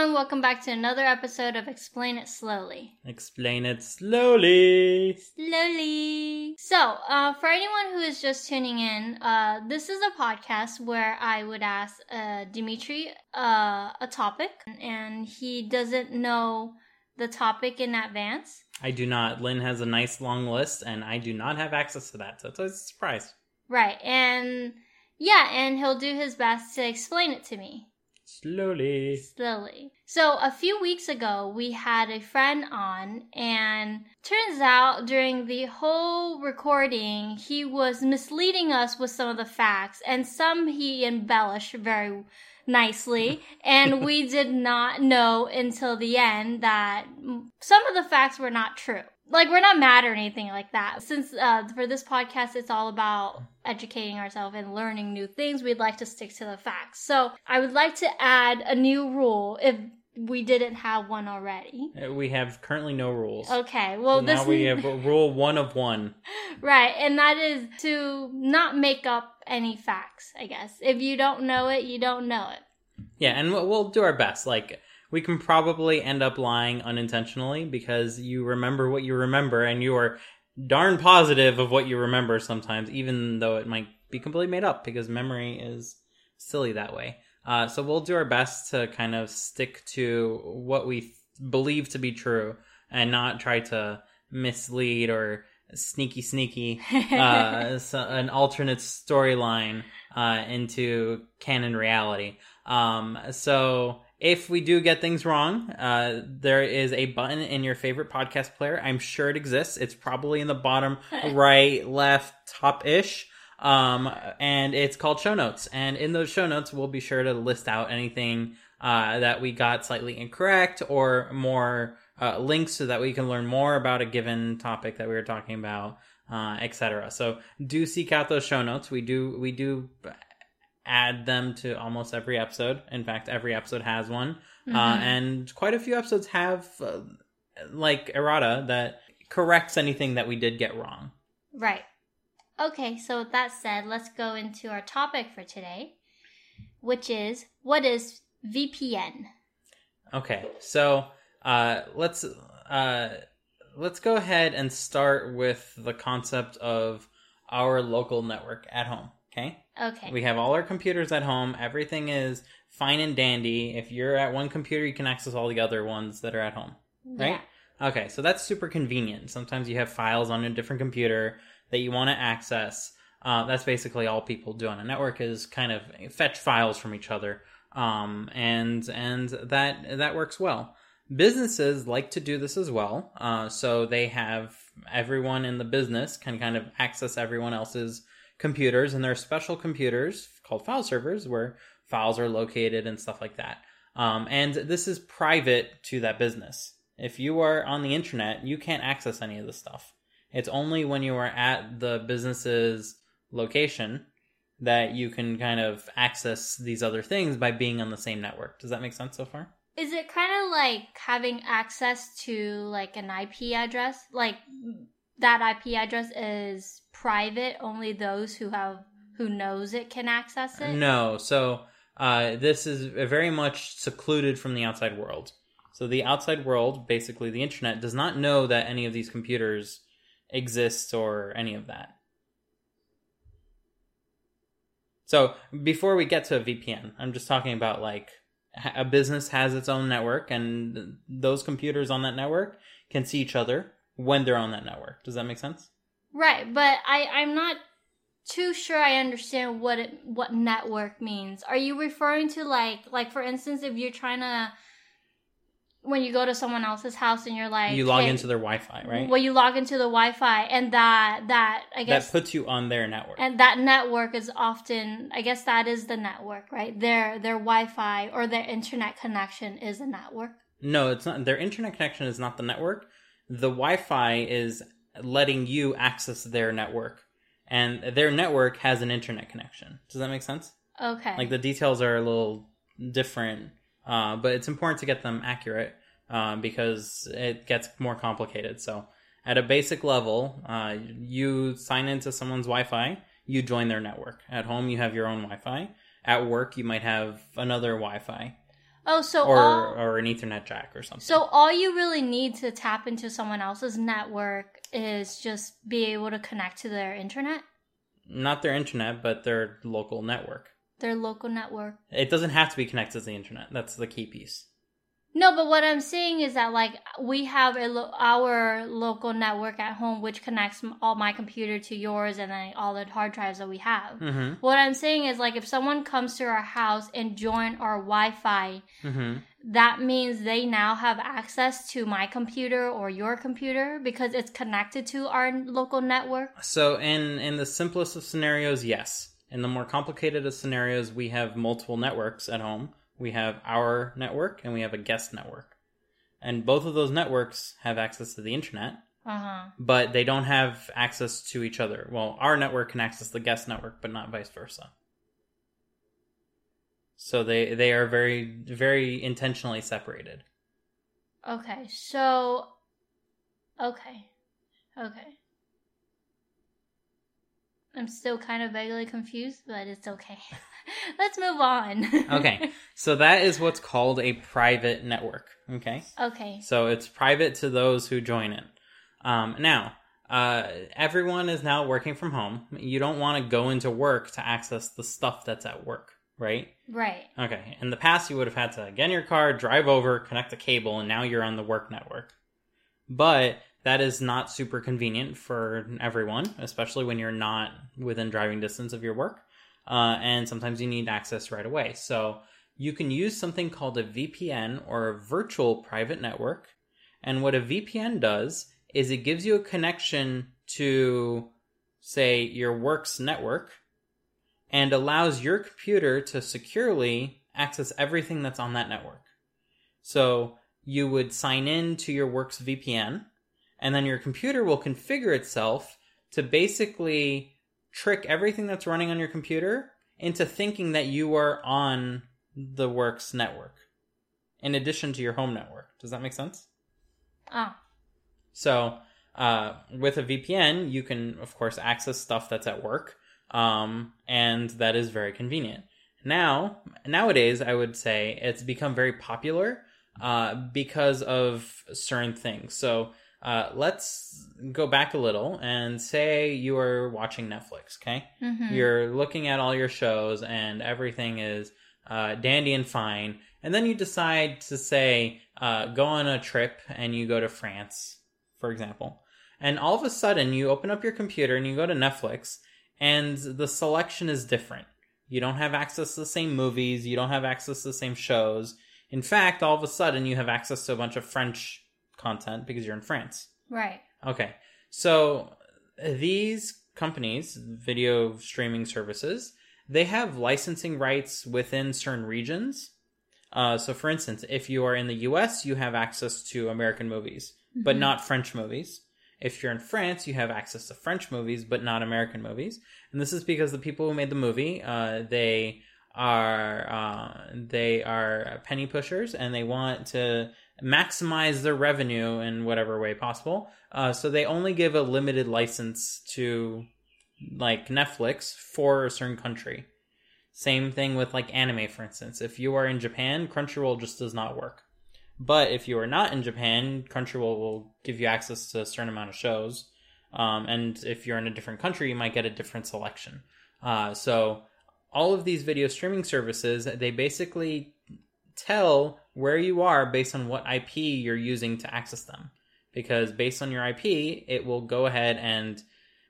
everyone, welcome back to another episode of Explain It Slowly. Explain it slowly. Slowly. So, uh, for anyone who is just tuning in, uh, this is a podcast where I would ask uh, Dimitri uh, a topic, and he doesn't know the topic in advance. I do not. Linh has a nice long list, and I do not have access to that, so it's a surprise. Right, and yeah, and he'll do his best to explain it to me. Slowly. Slowly. So, a few weeks ago, we had a friend on, and turns out during the whole recording, he was misleading us with some of the facts, and some he embellished very nicely. and we did not know until the end that some of the facts were not true like we're not mad or anything like that since uh, for this podcast it's all about educating ourselves and learning new things we'd like to stick to the facts so i would like to add a new rule if we didn't have one already Uh, We have currently no rules. okay well now this we have rule one of one. right and that is to not make up any facts i guess if you don't know it you don't know it Yeah, and we'll do our best. Like we can probably end up lying unintentionally because you remember what you remember, and you are darn positive of what you remember sometimes, even though it might be completely made up because memory is silly that way. Uh, so we'll do our best to kind of stick to what we th- believe to be true and not try to mislead or sneaky sneaky uh, so an alternate storyline uh, into canon reality. Um, so if we do get things wrong, uh, there is a button in your favorite podcast player. I'm sure it exists. It's probably in the bottom right, left, top ish. Um, and it's called show notes. And in those show notes, we'll be sure to list out anything uh, that we got slightly incorrect or more uh, links so that we can learn more about a given topic that we were talking about, uh, etc. So do seek out those show notes. We do we do add them to almost every episode. In fact, every episode has one, uh, Mhm. and quite a few episodes have uh, like errata that corrects anything that we did get wrong. Right. Okay, so with that said, let's go into our topic for today, which is what is VPN? Okay, so uh, let's uh, let's go ahead and start with the concept of our local network at home. Okay, Okay. we have all our computers at home. Everything is fine and dandy. If you're at one computer, you can access all the other ones that are at home. right? Okay, so that's super convenient. Sometimes you have files on a different computer that you want to access. Uh, that's basically all people do on a network is kind of fetch files from each other, um, and and that that works well. Businesses like to do this as well, uh, so they have everyone in the business can kind of access everyone else's computers, and there are special computers called file servers where files are located and stuff like that. Um, and this is private to that business. If you are on the internet, you can't access any of this stuff. It's only when you are at the business's location that you can kind of access these other things by being on the same network. Does that make sense so far? Is it kind of like having access to like an IP address? Like that IP address is private, only those who have who knows it can access it? No. So uh, this is very much secluded from the outside world. So the outside world, basically the internet, does not know that any of these computers exist or any of that. So before we get to a VPN, I'm just talking about like a business has its own network, and those computers on that network can see each other when they're on that network. Does that make sense? Right, but I I'm not too sure I understand what it what network means. Are you referring to like like for instance if you're trying to when you go to someone else's house and you're like you log hey, into their Wi-Fi, right? Well, you log into the Wi-Fi and that that I guess that puts you on their network. and that network is often I guess that is the network, right? Their their Wi-Fi or their internet connection is a network. No, it's not. Their internet connection is not the network. The Wi-Fi is letting you access their network, and their network has an internet connection. Does that make sense? Okay. Like the details are a little different, uh, but it's important to get them accurate uh, because it gets more complicated. So, at a basic level, uh, you sign into someone's Wi-Fi, you join their network. At home, you have your own Wi-Fi. At work, you might have another Wi-Fi. Oh, so or all, or an Ethernet jack or something. so all you really need to tap into someone else's network is just be able to connect to their internet, Not their internet, but their local network. their local network. It doesn't have to be connected to the internet. That's the key piece. No, but what I'm saying is that like we have a lo- our local network at home, which connects m- all my computer to yours, and then all the hard drives that we have. Mm-hmm. What I'm saying is like if someone comes to our house and join our Wi-Fi, Mm-hmm. that means they now have access to my computer or your computer because it's connected to our local network. So in in the simplest of scenarios, yes. In the more complicated of scenarios, we have multiple networks at home. We have our network and we have a guest network. And both of those networks have access to the internet, Uh huh. but they don't have access to each other. Well, our network can access the guest network, but not vice versa. So they they are very very intentionally separated. Okay, so okay, okay. I'm still kind of vaguely confused, but it's okay. Let's move on. Okay. So that is what's called a private network, okay? okay. So it's private to those who join it. Um, now, uh, everyone is now working from home. You don't want to go into work to access the stuff that's at work, right? Right. Okay. In the past, you would have had to get in your car, drive over, connect a cable, and now you're on the work network. But that is not super convenient for everyone, especially when you're not within driving distance of your work. Uh, and sometimes you need access right away. So you can use something called a VPN or a virtual private network. And what a VPN does is it gives you a connection to, say, your work's network and allows your computer to securely access everything that's on that network. So you would sign in to your work's VPN, and then your computer will configure itself to basically trick everything that's running on your computer into thinking that you are on the work's network in addition to your home network. Does that make sense? Oh. So, uh, with a VPN, you can, of course, access stuff that's at work, um, and that is very convenient. Now, nowadays, I would say it's become very popular uh, because of certain things. So, uh, let's go back a little and say you are watching Netflix, okay? Mm-hmm. You're looking at all your shows and everything is uh, dandy and fine. And then you decide to say, uh, go on a trip and you go to France, for example. And all of a sudden you open up your computer and you go to Netflix and the selection is different. You don't have access to the same movies. You don't have access to the same shows. In fact, all of a sudden you have access to a bunch of French content because you're in France. Right. Okay. So these companies, video streaming services, they have licensing rights within certain regions. Uh, so, for instance, if you are in the US, you have access to American movies, but Mhm. not French movies. If you're in France, you have access to French movies, but not American movies. And this is because the people who made the movie, uh, they are uh, they are penny pushers, and they want to maximize their revenue in whatever way possible. Uh, so they only give a limited license to like Netflix for a certain country. Same thing with like anime, for instance. If you are in Japan, Crunchyroll just does not work. But if you are not in Japan, Crunchyroll will give you access to a certain amount of shows. Um, and if you're in a different country, you might get a different selection. Uh, so all of these video streaming services, they basically tell where you are based on what IP you're using to access them. Because based on your IP, it will go ahead and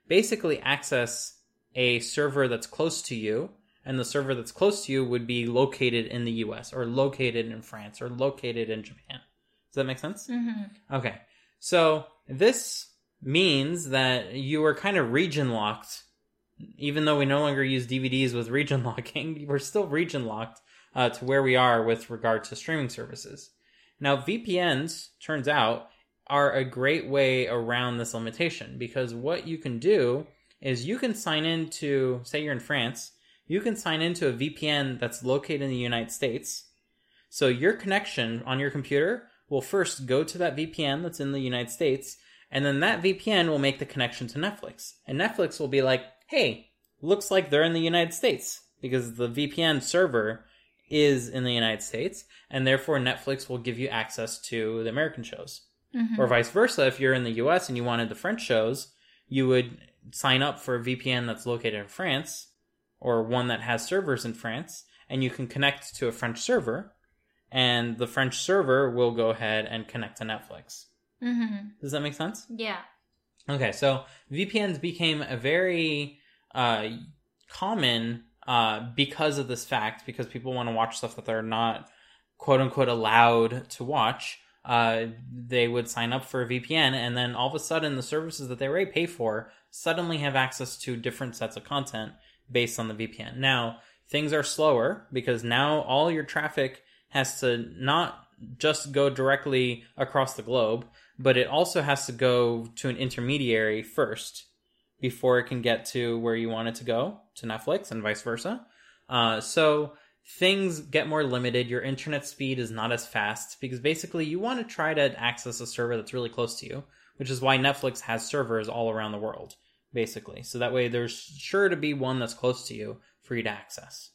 basically access a server that's close to you. And the server that's close to you would be located in the US or located in France or located in Japan. Does that make sense? Mm-hmm. Okay. So this means that you are kind of region locked. Even though we no longer use DVDs with region locking, we're still region locked uh, to where we are with regard to streaming services. Now, VPNs, turns out, are a great way around this limitation because what you can do is you can sign into, say you're in France, you can sign into a VPN that's located in the United States. So your connection on your computer will first go to that VPN that's in the United States, and then that VPN will make the connection to Netflix. And Netflix will be like, hey, looks like they're in the United States because the VPN server is in the United States, and therefore Netflix will give you access to the American shows. Mhm. Or vice versa, if you're in the US and you wanted the French shows, you would sign up for a VPN that's located in France or one that has servers in France, and you can connect to a French server, and the French server will go ahead and connect to Netflix. Mhm. Does that make sense? Yeah. Okay, so VPNs became a very uh, common uh, because of this fact, because people want to watch stuff that they're not quote unquote allowed to watch. Uh, they would sign up for a VPN, and then all of a sudden, the services that they already pay for suddenly have access to different sets of content based on the VPN. Now, things are slower because now all your traffic has to not just go directly across the globe, but it also has to go to an intermediary first before it can get to where you want it to go to Netflix and vice versa. Uh, so things get more limited. Your internet speed is not as fast because basically you want to try to access a server that's really close to you, which is why Netflix has servers all around the world, basically. So that way there's sure to be one that's close to you for you to access.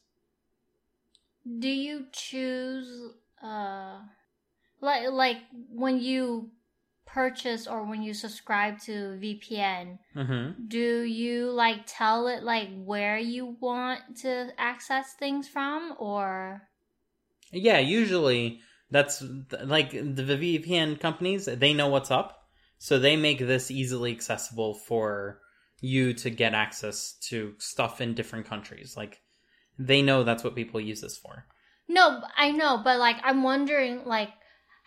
Do you choose uh like like when you purchase or when you subscribe to VPN, Mm-hmm. do you like tell it like where you want to access things from or Yeah, usually that's like the VPN companies, they know what's up. So they make this easily accessible for you to get access to stuff in different countries. Like they know that's what people use this for. No, I know, but like I'm wondering like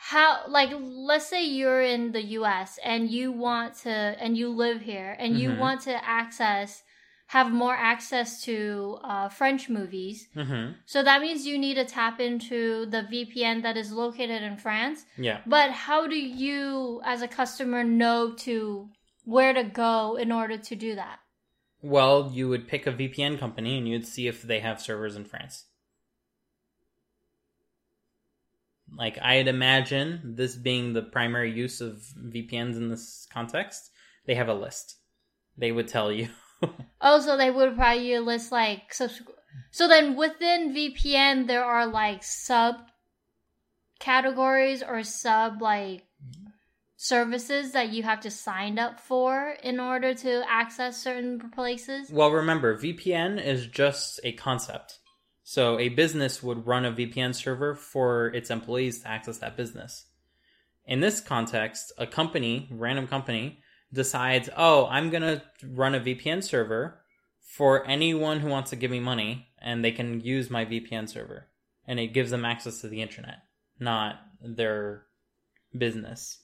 how like let's say you're in the US and you want to and you live here and you Mhm. want to access have more access to uh, French movies. Mm-hmm. So that means you need to tap into the VPN that is located in France. Yeah. But how do you as a customer know to where to go in order to do that? Well, you would pick a VPN company and you'd see if they have servers in France. Like I'd imagine this being the primary use of VPNs in this context, they have a list. They would tell you. Oh, so they would probably list like subs- so then within VPN there are like sub categories or sub like services that you have to sign up for in order to access certain places. Well, remember, VPN is just a concept. So a business would run a VPN server for its employees to access that business. In this context, a company, random company, decides, oh, I'm going to run a VPN server for anyone who wants to give me money, and they can use my VPN server. And it gives them access to the internet, not their business.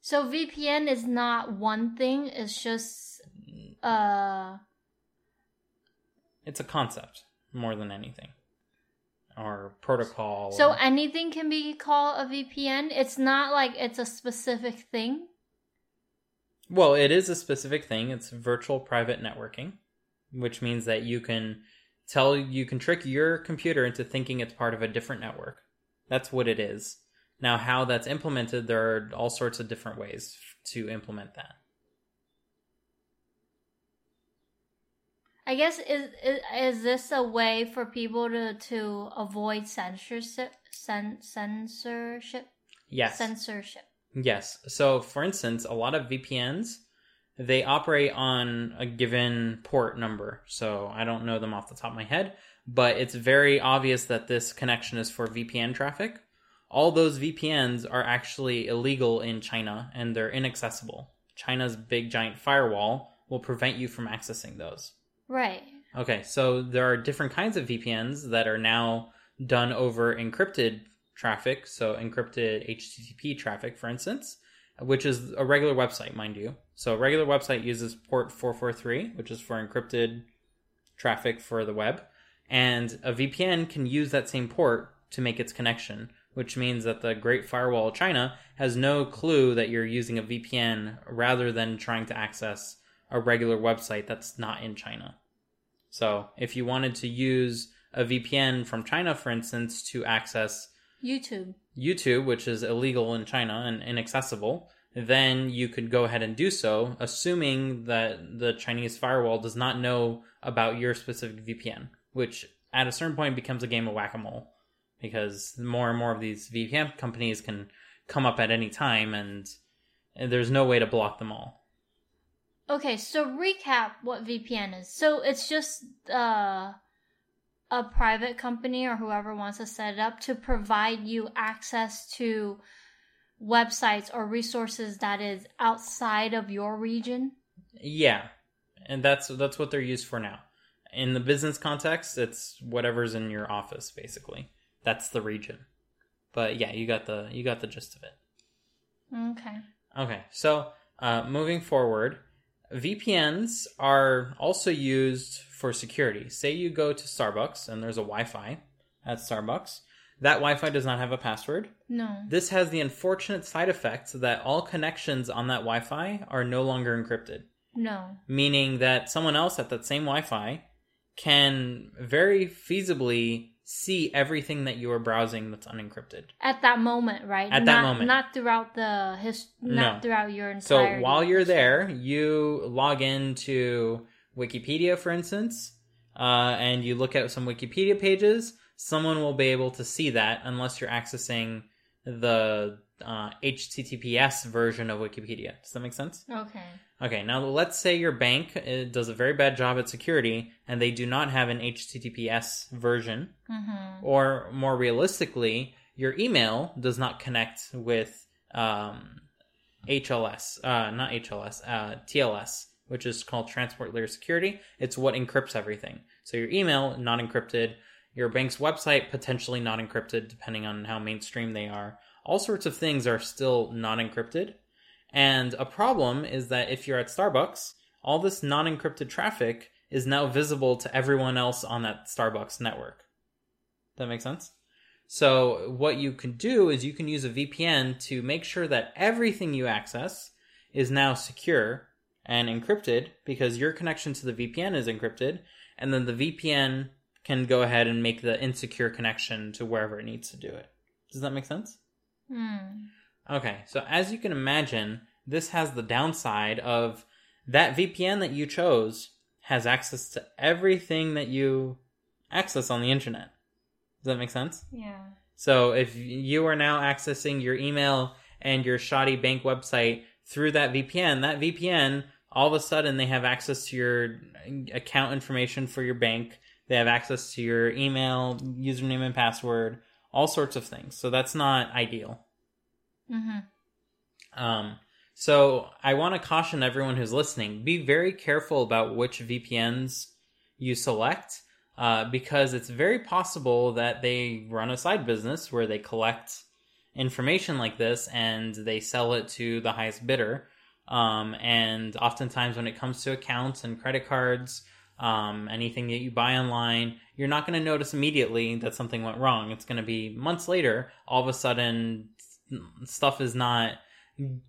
So VPN is not one thing, it's just uh It's a concept more than anything, or protocol. so or- anything can be called a VPN. It's not like it's a specific thing. Well, it is a specific thing. It's virtual private networking, which means that you can tell you can trick your computer into thinking it's part of a different network. That's what it is. Now, how that's implemented, there are all sorts of different ways to implement that. I guess is is, is this a way for people to to avoid censorship cen, censorship Yes. censorship. Yes. So, for instance, a lot of VPNs they operate on a given port number. So, I don't know them off the top of my head, but it's very obvious that this connection is for VPN traffic. All those VPNs are actually illegal in China and they're inaccessible. China's big giant firewall will prevent you from accessing those. Right. Okay, so there are different kinds of VPNs that are now done over encrypted traffic, so encrypted HTTP traffic, for instance, which is a regular website, mind you. So a regular website uses port 443, which is for encrypted traffic for the web, and a VPN can use that same port to make its connection, which means that the Great Firewall of China has no clue that you're using a VPN rather than trying to access a regular website that's not in China. So, if you wanted to use a VPN from China, for instance, to access YouTube. YouTube, which is illegal in China and inaccessible, then you could go ahead and do so, assuming that the Chinese firewall does not know about your specific VPN. which at a certain point becomes a game of whack a mole because more and more of these VPN companies can come up at any time, and, and there's no way to block them all. Okay, so recap what VPN is. So it's just uh, a private company or whoever wants to set it up to provide you access to websites or resources that is outside of your region. Yeah, and that's that's what they're used for now. In the business context, it's whatever's in your office, basically. That's the region. But yeah, you got the you got the gist of it. Okay. Okay, so uh, moving forward, VPNs are also used for security. Say you go to Starbucks and there's a Wi-Fi at Starbucks. That Wi-Fi does not have a password. No. This has the unfortunate side effect that all connections on that Wi-Fi are no longer encrypted No. meaning that someone else at that same Wi-Fi can very feasibly see everything that you are browsing that's unencrypted. At that moment, right? At that moment. Not throughout the his not No. throughout your So while you're there, you log into Wikipedia, for instance, uh, and you look at some Wikipedia pages. Someone will be able to see that unless you're accessing the uh, HTTPS version of Wikipedia. Does that make sense? Okay. Okay, now let's say your bank uh, does a very bad job at security and they do not have an HTTPS version, Mm-hmm. or more realistically, your email does not connect with um, HLS, uh, not HLS, uh, TLS, which is called Transport Layer Security. It's what encrypts everything. So your email, not encrypted. Your bank's website, potentially not encrypted, depending on how mainstream they are. All sorts of things are still not encrypted. And a problem is that if you're at Starbucks, all this non encrypted traffic is now visible to everyone else on that Starbucks network. That makes sense? So, what you can do is you can use a VPN to make sure that everything you access is now secure and encrypted because your connection to the VPN is encrypted, and then the VPN can go ahead and make the insecure connection to wherever it needs to do it. Does that make sense? Hmm. Okay, so as you can imagine, this has the downside of that VPN that you chose has access to everything that you access on the internet. Does that make sense? Yeah. So if you are now accessing your email and your shoddy bank website through that VPN, that VPN all of a sudden they have access to your account information for your bank. They have access to your email, username and password, all sorts of things. So that's not ideal. Mm-hmm. Um, so I want to caution everyone who's listening: be very careful about which VPNs you select, uh, because it's very possible that they run a side business where they collect information like this and they sell it to the highest bidder. Um, and oftentimes, when it comes to accounts and credit cards, um, anything that you buy online, you're not going to notice immediately that something went wrong. It's going to be months later, all of a sudden, stuff is not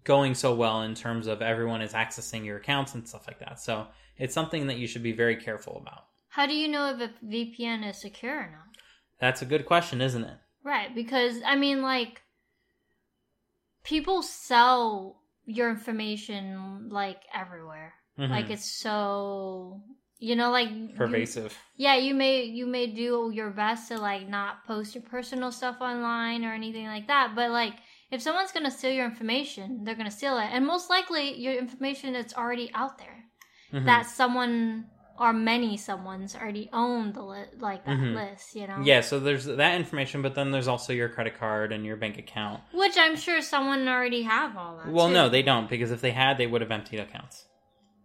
going so well in terms of everyone is accessing your accounts and stuff like that. So it's something that you should be very careful about. How do you know if a VPN is secure or not? That's a good question, isn't it? Right, because I mean, like, people sell your information like everywhere. Mhm. Like it's so you know, like you- pervasive. yeah, you may you may do your best to like not post your personal stuff online or anything like that, but like if someone's gonna steal your information, they're gonna steal it, and most likely your information is already out there. Mhm. That someone or many someone's already owned the li- like that Mhm. list, you know. Yeah, so there's that information, but then there's also your credit card and your bank account. Which I'm sure someone already have all that. Well, too. no, they don't because if they had, they would have emptied accounts.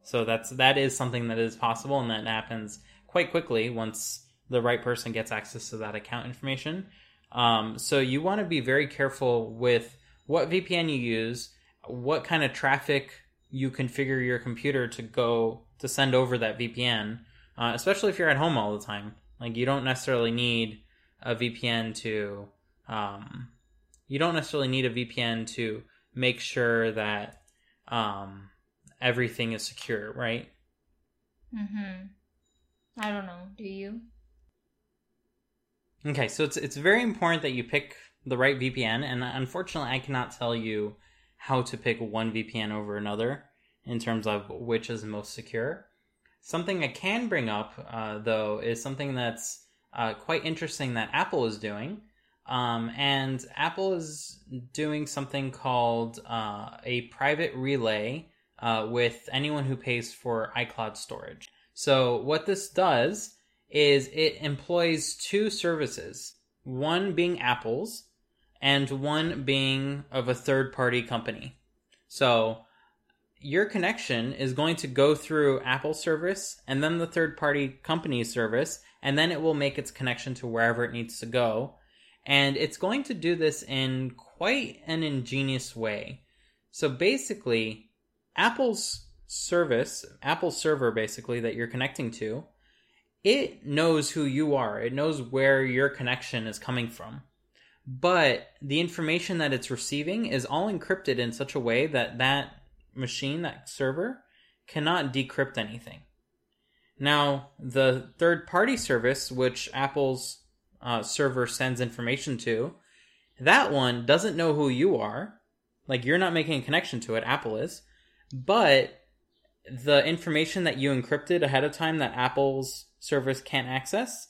So that's that is something that is possible, and that happens quite quickly once the right person gets access to that account information. Um, so you want to be very careful with what VPN you use, what kind of traffic you configure your computer to go to send over that VPN, uh, especially if you're at home all the time. Like you don't necessarily need a VPN to um, you don't necessarily need a VPN to make sure that um, everything is secure, right? Mm-hmm. I don't know. Do you? Okay, so it's it's very important that you pick the right VPN, and unfortunately, I cannot tell you how to pick one VPN over another in terms of which is most secure. Something I can bring up, uh, though, is something that's uh, quite interesting that Apple is doing. Um, and Apple is doing something called uh, a private relay uh, with anyone who pays for iCloud storage. So, what this does is it employs two services one being Apple's and one being of a third party company. So, your connection is going to go through Apple service and then the third party company service, and then it will make its connection to wherever it needs to go. And it's going to do this in quite an ingenious way. So basically, Apple's service, Apple server basically that you're connecting to, it knows who you are. It knows where your connection is coming from. But the information that it's receiving is all encrypted in such a way that that machine, that server, cannot decrypt anything. Now, the third party service, which Apple's uh, server sends information to, that one doesn't know who you are. Like, you're not making a connection to it, Apple is. But the information that you encrypted ahead of time that Apple's service can't access,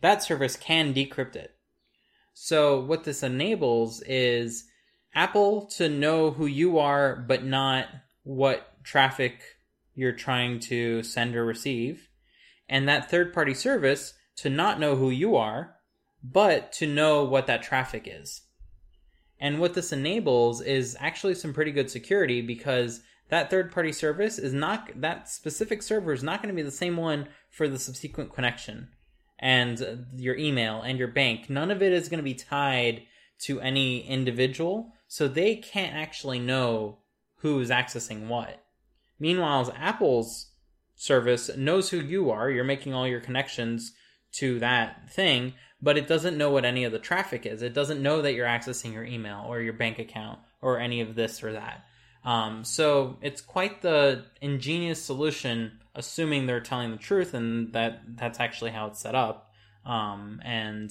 that service can decrypt it. So, what this enables is Apple to know who you are, but not what traffic you're trying to send or receive. And that third party service to not know who you are, but to know what that traffic is. And what this enables is actually some pretty good security because that third party service is not, that specific server is not going to be the same one for the subsequent connection and your email and your bank. None of it is going to be tied to any individual, so they can't actually know who's accessing what. Meanwhile, Apple's service knows who you are. You're making all your connections to that thing, but it doesn't know what any of the traffic is. It doesn't know that you're accessing your email or your bank account or any of this or that. Um, so it's quite the ingenious solution, assuming they're telling the truth and that that's actually how it's set up. Um, and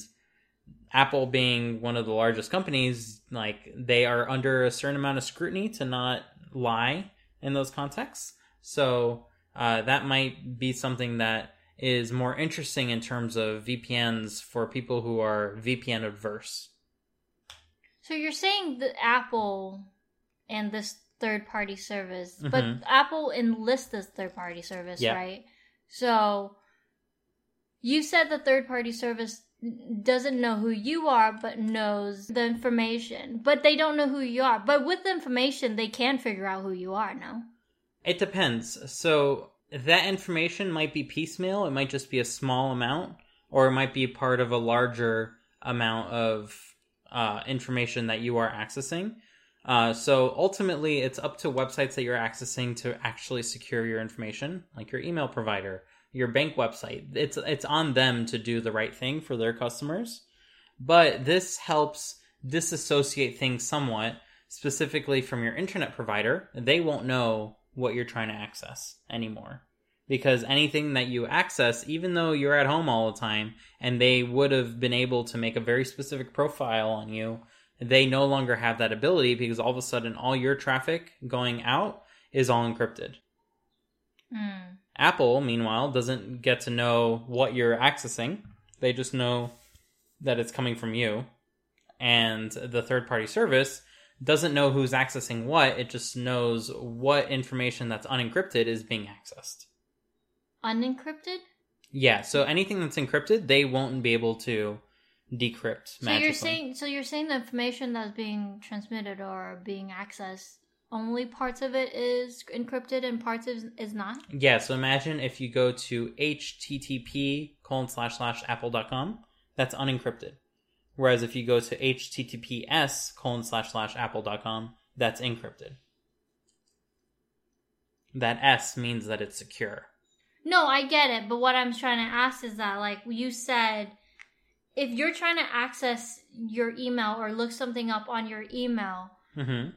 Apple being one of the largest companies, like they are under a certain amount of scrutiny to not lie in those contexts. So uh, that might be something that is more interesting in terms of VPNs for people who are VPN adverse. So you're saying that Apple and this third party service, Mhm. but Apple enlists this third party service, right? So you said the third party service doesn't know who you are, but knows the information. But they don't know who you are. But with the information, they can figure out who you are, no? It depends. So that information might be piecemeal. It might just be a small amount, or it might be part of a larger amount of uh, information that you are accessing. Uh, so ultimately, it's up to websites that you're accessing to actually secure your information, like your email provider, your bank website. It's it's on them to do the right thing for their customers. But this helps disassociate things somewhat, specifically from your internet provider. They won't know what you're trying to access anymore. Because anything that you access, even though you're at home all the time and they would have been able to make a very specific profile on you, they no longer have that ability because all of a sudden all your traffic going out is all encrypted. Hmm. Apple, meanwhile, doesn't get to know what you're accessing. They just know that it's coming from you. And the third party service doesn't know who's accessing what, it just knows what information that's unencrypted is being accessed. Unencrypted? Yeah, so anything that's encrypted, they won't be able to decrypt So magically. you're saying so you're saying the information that's being transmitted or being accessed only parts of it is encrypted and parts is, is not? Yeah, so imagine if you go to http colon slash slash apple.com, that's unencrypted. Whereas if you go to https colon slash slash apple.com, that's encrypted. That S means that it's secure. No, I get it, but what I'm trying to ask is that like you said if you're trying to access your email or look something up on your email, hmm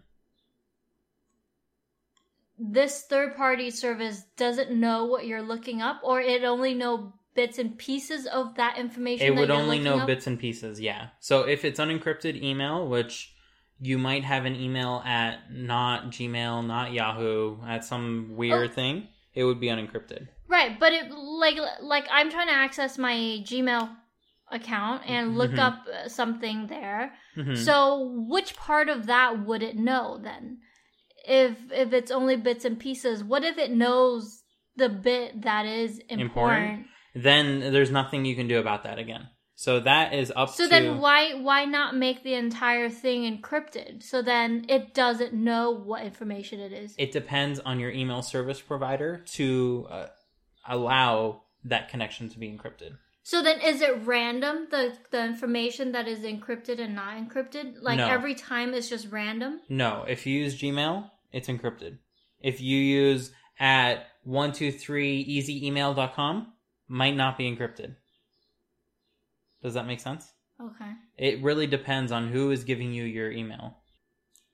this third party service doesn't know what you're looking up or it only know bits and pieces of that information It that would only know up? bits and pieces, yeah. So if it's unencrypted email, which you might have an email at not Gmail, not Yahoo, at some weird Oh. thing, it would be unencrypted. Right, Right, but it like like I'm trying to access my Gmail account and look Mhm. up uh, something there. Mhm. So which part of that would it know then? If if it's only bits and pieces, what if it knows the bit that is important? Important? then there's nothing you can do about that again. So that is up to So to then why why not make the entire thing encrypted? So then it doesn't know what information it is. it depends on your email service provider to uh, allow that connection to be encrypted. So then is it random the the information that is encrypted and not encrypted? Like No. every time it's just random? No, if you use Gmail, it's encrypted. If you use at 123easyemail.com, might not be encrypted. Does that make sense? Okay. It really depends on who is giving you your email.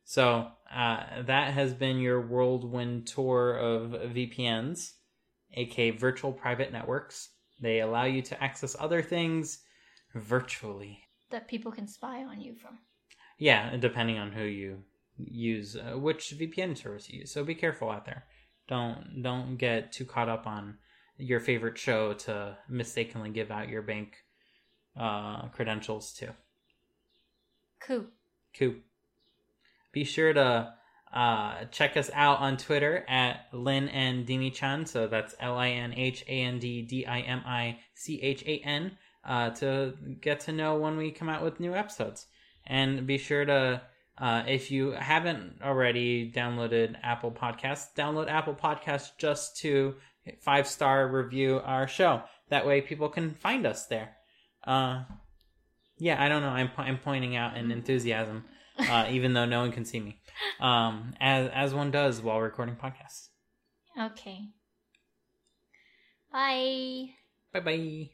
So, uh, that has been your whirlwind tour of VPNs, aka virtual private networks. They allow you to access other things virtually. That people can spy on you from. Yeah, depending on who you use, uh, which VPN service you use. So be careful out there. Don't don't get too caught up on your favorite show to mistakenly give out your bank uh, credentials to. Cool. Cool. Be sure to uh, check us out on Twitter at Linh and Dimi Chan. So that's L I N H A N D D I M I C H A N uh, to get to know when we come out with new episodes. And be sure to, uh, if you haven't already downloaded Apple Podcasts, download Apple Podcasts just to five star review our show. That way people can find us there. Uh, yeah, I don't know. I'm, I'm pointing out in enthusiasm uh, even though no one can see me, um, as as one does while recording podcasts. Okay. Bye. Bye bye.